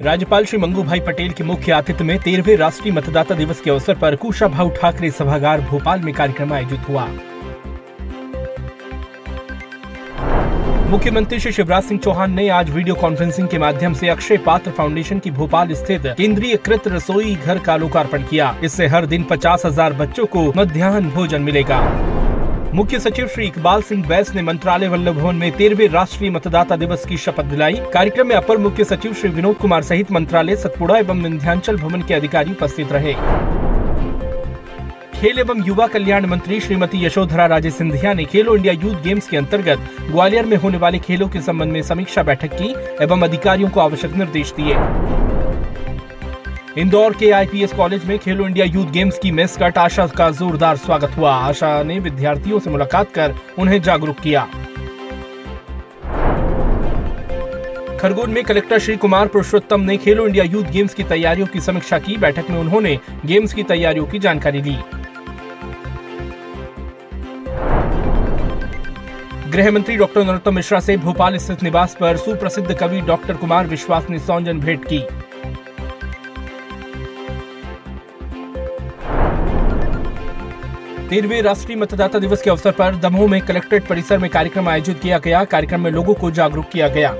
राज्यपाल श्री मंगू भाई पटेल के मुख्य आतिथ्य में तेरहवे राष्ट्रीय मतदाता दिवस के अवसर पर कुशाभाऊ ठाकरे सभागार भोपाल में कार्यक्रम आयोजित हुआ। मुख्यमंत्री श्री शिवराज सिंह चौहान ने आज वीडियो कॉन्फ्रेंसिंग के माध्यम से अक्षय पात्र फाउंडेशन की भोपाल स्थित केंद्रीय कृत रसोई घर का लोकार्पण किया। इससे हर दिन पचास हज़ार बच्चों को मध्याह्न भोजन मिलेगा। मुख्य सचिव श्री इकबाल सिंह बैस ने मंत्रालय वल्लभ भवन में तेरहवे राष्ट्रीय मतदाता दिवस की शपथ दिलाई। कार्यक्रम में अपर मुख्य सचिव श्री विनोद कुमार सहित मंत्रालय, सतपुड़ा एवं विंध्याचल भवन के अधिकारी उपस्थित रहे। खेल एवं युवा कल्याण मंत्री श्रीमती यशोधरा राजे सिंधिया ने खेलो इंडिया यूथ गेम्स के अंतर्गत ग्वालियर में होने वाले खेलों के संबंध में समीक्षा बैठक की एवं अधिकारियों को आवश्यक निर्देश दिए। इंदौर के आईपीएस कॉलेज में खेलो इंडिया यूथ गेम्स की मेस्कट आशा का जोरदार स्वागत हुआ। आशा ने विद्यार्थियों से मुलाकात कर उन्हें जागरूक किया। खरगोन में कलेक्टर श्री कुमार पुरुषोत्तम ने खेलो इंडिया यूथ गेम्स की तैयारियों की समीक्षा की। बैठक में उन्होंने गेम्स की तैयारियों की जानकारी ली। गृह मंत्री डॉक्टर नरोत्तम मिश्रा से भोपाल स्थित निवास पर सुप्रसिद्ध कवि डॉक्टर कुमार विश्वास ने सौजन भेंट की। तेरहवे राष्ट्रीय मतदाता दिवस के अवसर पर दमोह में कलेक्ट्रेट परिसर में कार्यक्रम आयोजित किया गया। कार्यक्रम में लोगों को जागरूक किया गया।